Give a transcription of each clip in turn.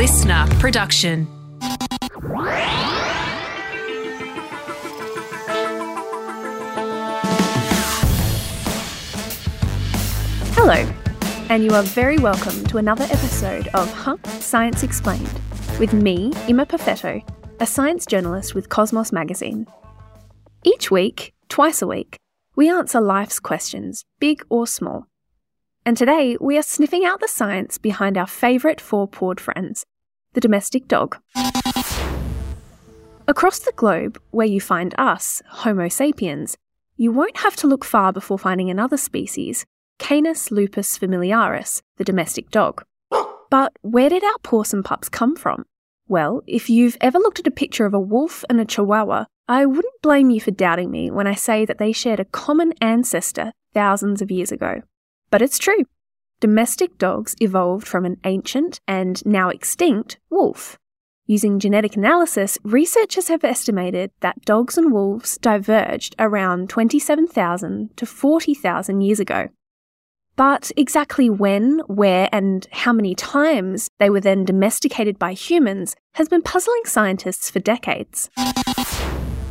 LiSTNR production. Hello, and you are very welcome to another episode of Huh? Science Explained with me, Imma Perfetto, a science journalist with Cosmos Magazine. Each week, twice a week, we answer life's questions, big or small. And today, we are sniffing out the science behind our favourite four pawed friends, the domestic dog. Across the globe, where you find us, Homo sapiens, you won't have to look far before finding another species, Canis lupus familiaris, the domestic dog. But where did our pawsome pups come from? Well, if you've ever looked at a picture of a wolf and a chihuahua, I wouldn't blame you for doubting me when I say that they shared a common ancestor thousands of years ago. But it's true. Domestic dogs evolved from an ancient and now extinct wolf. Using genetic analysis, researchers have estimated that dogs and wolves diverged around 27,000 to 40,000 years ago. But exactly when, where, and how many times they were then domesticated by humans has been puzzling scientists for decades.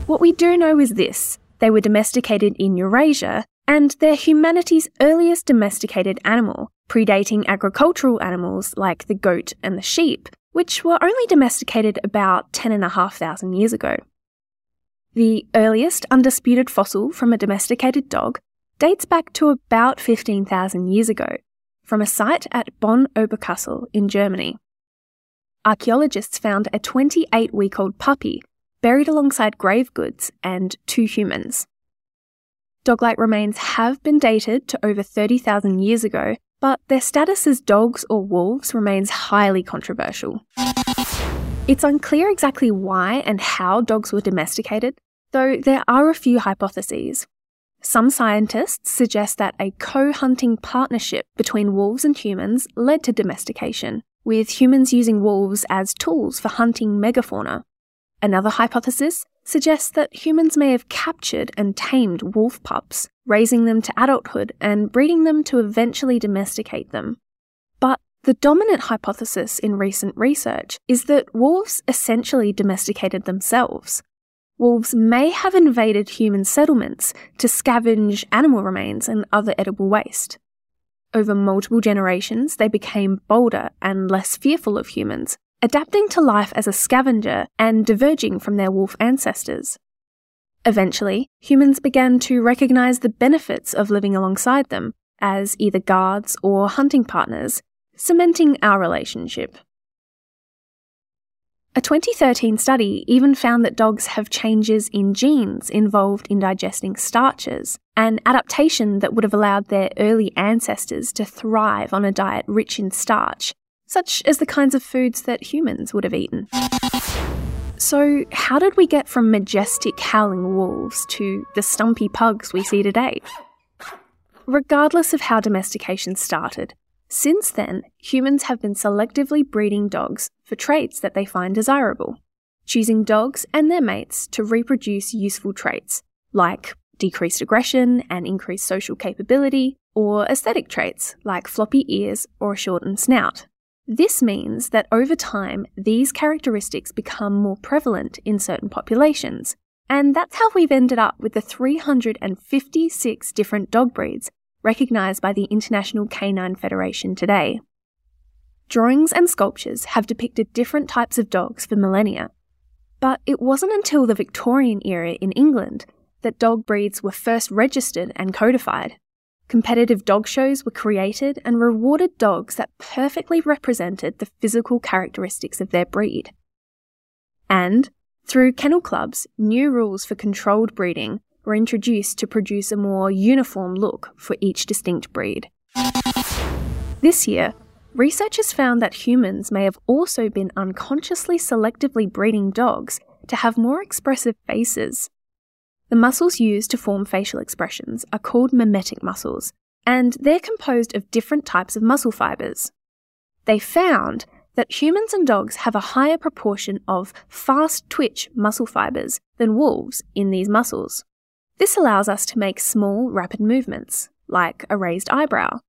What we do know is this they were domesticated in Eurasia, and they're humanity's earliest domesticated animal, predating agricultural animals like the goat and the sheep, which were only domesticated about 10,500 years ago. The earliest undisputed fossil from a domesticated dog dates back to about 15,000 years ago, from a site at Bonn Oberkassel in Germany. Archaeologists found a 28 week old puppy buried alongside grave goods and two humans. Dog-like remains have been dated to over 30,000 years ago, but their status as dogs or wolves remains highly controversial. It's unclear exactly why and how dogs were domesticated, though there are a few hypotheses. Some scientists suggest that a co hunting partnership between wolves and humans led to domestication, with humans using wolves as tools for hunting megafauna. Another hypothesis suggests that humans may have captured and tamed wolf pups, raising them to adulthood and breeding them to eventually domesticate them. But the dominant hypothesis in recent research is that wolves essentially domesticated themselves. Wolves may have invaded human settlements to scavenge animal remains and other edible waste. Over multiple generations, they became bolder and less fearful of humans, adapting to life as a scavenger and diverging from their wolf ancestors. Eventually, humans began to recognize the benefits of living alongside them as either guards or hunting partners, cementing our relationship. A 2013 study even found that dogs have changes in genes involved in digesting starches, an adaptation that would have allowed their early ancestors to thrive on a diet rich in starch such as the kinds of foods that humans would have eaten. So, how did we get from majestic howling wolves to the stumpy pugs we see today? Regardless of how domestication started, since then, humans have been selectively breeding dogs for traits that they find desirable, choosing dogs and their mates to reproduce useful traits, like decreased aggression and increased social capability, or aesthetic traits like floppy ears or a shortened snout. This means that over time, these characteristics become more prevalent in certain populations. And that's how we've ended up with the 356 different dog breeds recognised by the International Canine Federation today. Drawings and sculptures have depicted different types of dogs for millennia. But it wasn't until the Victorian era in England that dog breeds were first registered and codified. Competitive dog shows were created and rewarded dogs that perfectly represented the physical characteristics of their breed. And, through kennel clubs, new rules for controlled breeding were introduced to produce a more uniform look for each distinct breed. This year, researchers found that humans may have also been unconsciously selectively breeding dogs to have more expressive faces the muscles used to form facial expressions are called mimetic muscles, and they're composed of different types of muscle fibers. They found that humans and dogs have a higher proportion of fast twitch muscle fibers than wolves in these muscles. This allows us to make small, rapid movements, like a raised eyebrow,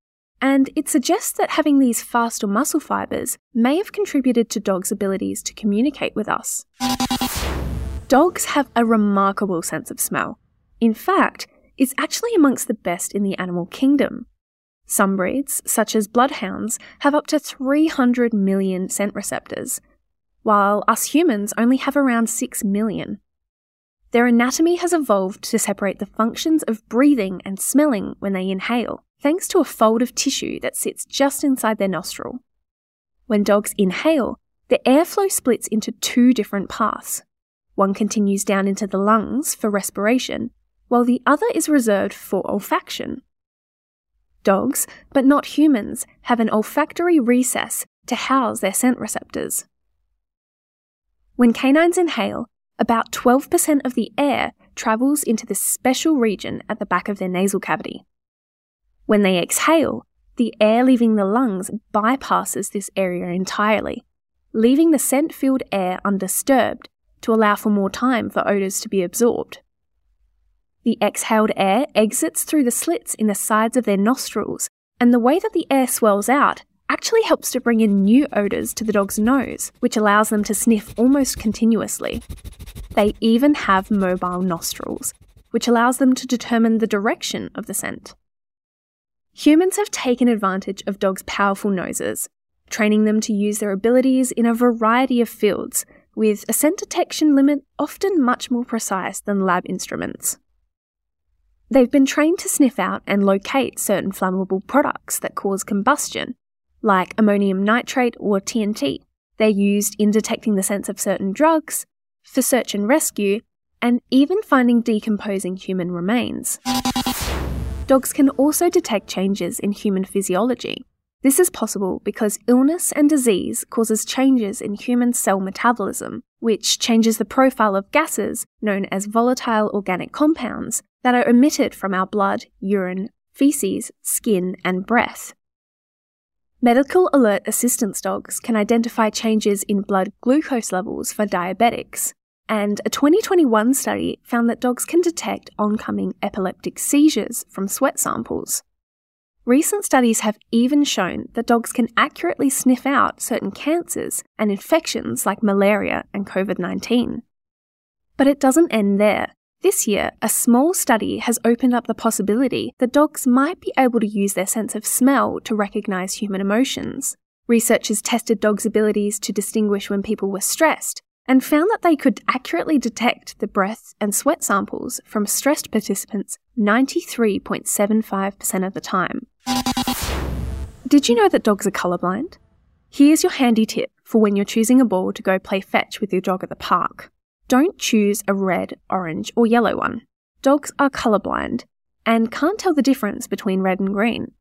and it suggests that having these faster muscle fibres may have contributed to dogs' abilities to communicate with us. Dogs have a remarkable sense of smell. In fact, it's actually amongst the best in the animal kingdom. Some breeds, such as bloodhounds, have up to 300 million scent receptors, while us humans only have around 6 million. Their anatomy has evolved to separate the functions of breathing and smelling when they inhale, thanks to a fold of tissue that sits just inside their nostril. When dogs inhale, the airflow splits into two different paths. One continues down into the lungs for respiration, while the other is reserved for olfaction. Dogs, but not humans, have an olfactory recess to house their scent receptors. When canines inhale, about 12% of the air travels into this special region at the back of their nasal cavity. When they exhale, the air leaving the lungs bypasses this area entirely, leaving the scent filled air undisturbed to allow for more time for odours to be absorbed. The exhaled air exits through the slits in the sides of their nostrils, and the way that the air swells out actually helps to bring in new odours to the dog's nose, which allows them to sniff almost continuously. They even have mobile nostrils, which allows them to determine the direction of the scent. Humans have taken advantage of dogs' powerful noses, training them to use their abilities in a variety of fields, with a scent detection limit often much more precise than lab instruments. They've been trained to sniff out and locate certain flammable products that cause combustion, like ammonium nitrate or TNT. They're used in detecting the scents of certain drugs, for search and rescue, and even finding decomposing human remains. Dogs can also detect changes in human physiology. This is possible because illness and disease causes changes in human cell metabolism, which changes the profile of gases known as volatile organic compounds that are emitted from our blood, urine, feces, skin, and breath. Medical alert assistance dogs can identify changes in blood glucose levels for diabetics, and a 2021 study found that dogs can detect oncoming epileptic seizures from sweat samples. Recent studies have even shown that dogs can accurately sniff out certain cancers and infections like malaria and COVID 19. But it doesn't end there. This year, a small study has opened up the possibility that dogs might be able to use their sense of smell to recognize human emotions. Researchers tested dogs' abilities to distinguish when people were stressed and found that they could accurately detect the breath and sweat samples from stressed participants 93.75% of the time. Did you know that dogs are colourblind? Here's your handy tip for when you're choosing a ball to go play fetch with your dog at the park. Don't choose a red, orange, or yellow one. Dogs are colourblind and can't tell the difference between red and green.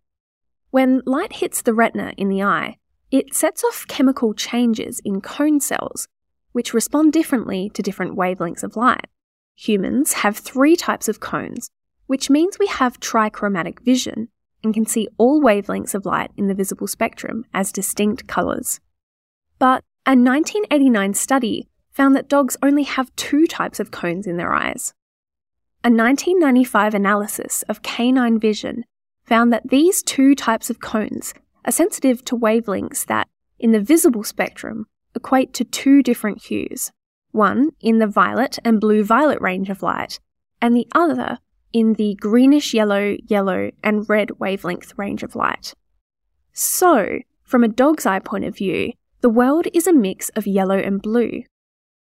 When light hits the retina in the eye, it sets off chemical changes in cone cells, which respond differently to different wavelengths of light. Humans have three types of cones, which means we have trichromatic vision and can see all wavelengths of light in the visible spectrum as distinct colours. But a 1989 study found that dogs only have two types of cones in their eyes. A 1995 analysis of canine vision found that these two types of cones are sensitive to wavelengths that, in the visible spectrum, equate to two different hues one in the violet and blue violet range of light, and the other in the greenish yellow, yellow, and red wavelength range of light. So, from a dog's eye point of view, the world is a mix of yellow and blue,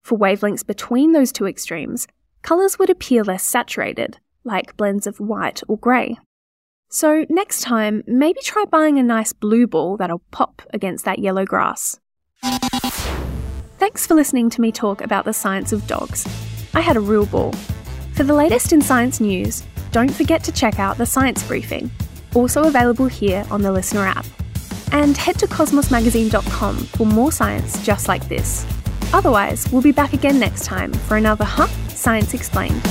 for wavelengths between those two extremes, colours would appear less saturated, like blends of white or grey. So, next time, maybe try buying a nice blue ball that'll pop against that yellow grass. Thanks for listening to me talk about the science of dogs. I had a real ball. For the latest in science news, don't forget to check out the Science Briefing, also available here on the LiSTNR app. And head to cosmosmagazine.com for more science just like this. Otherwise, we'll be back again next time for another Huh? Science Explained.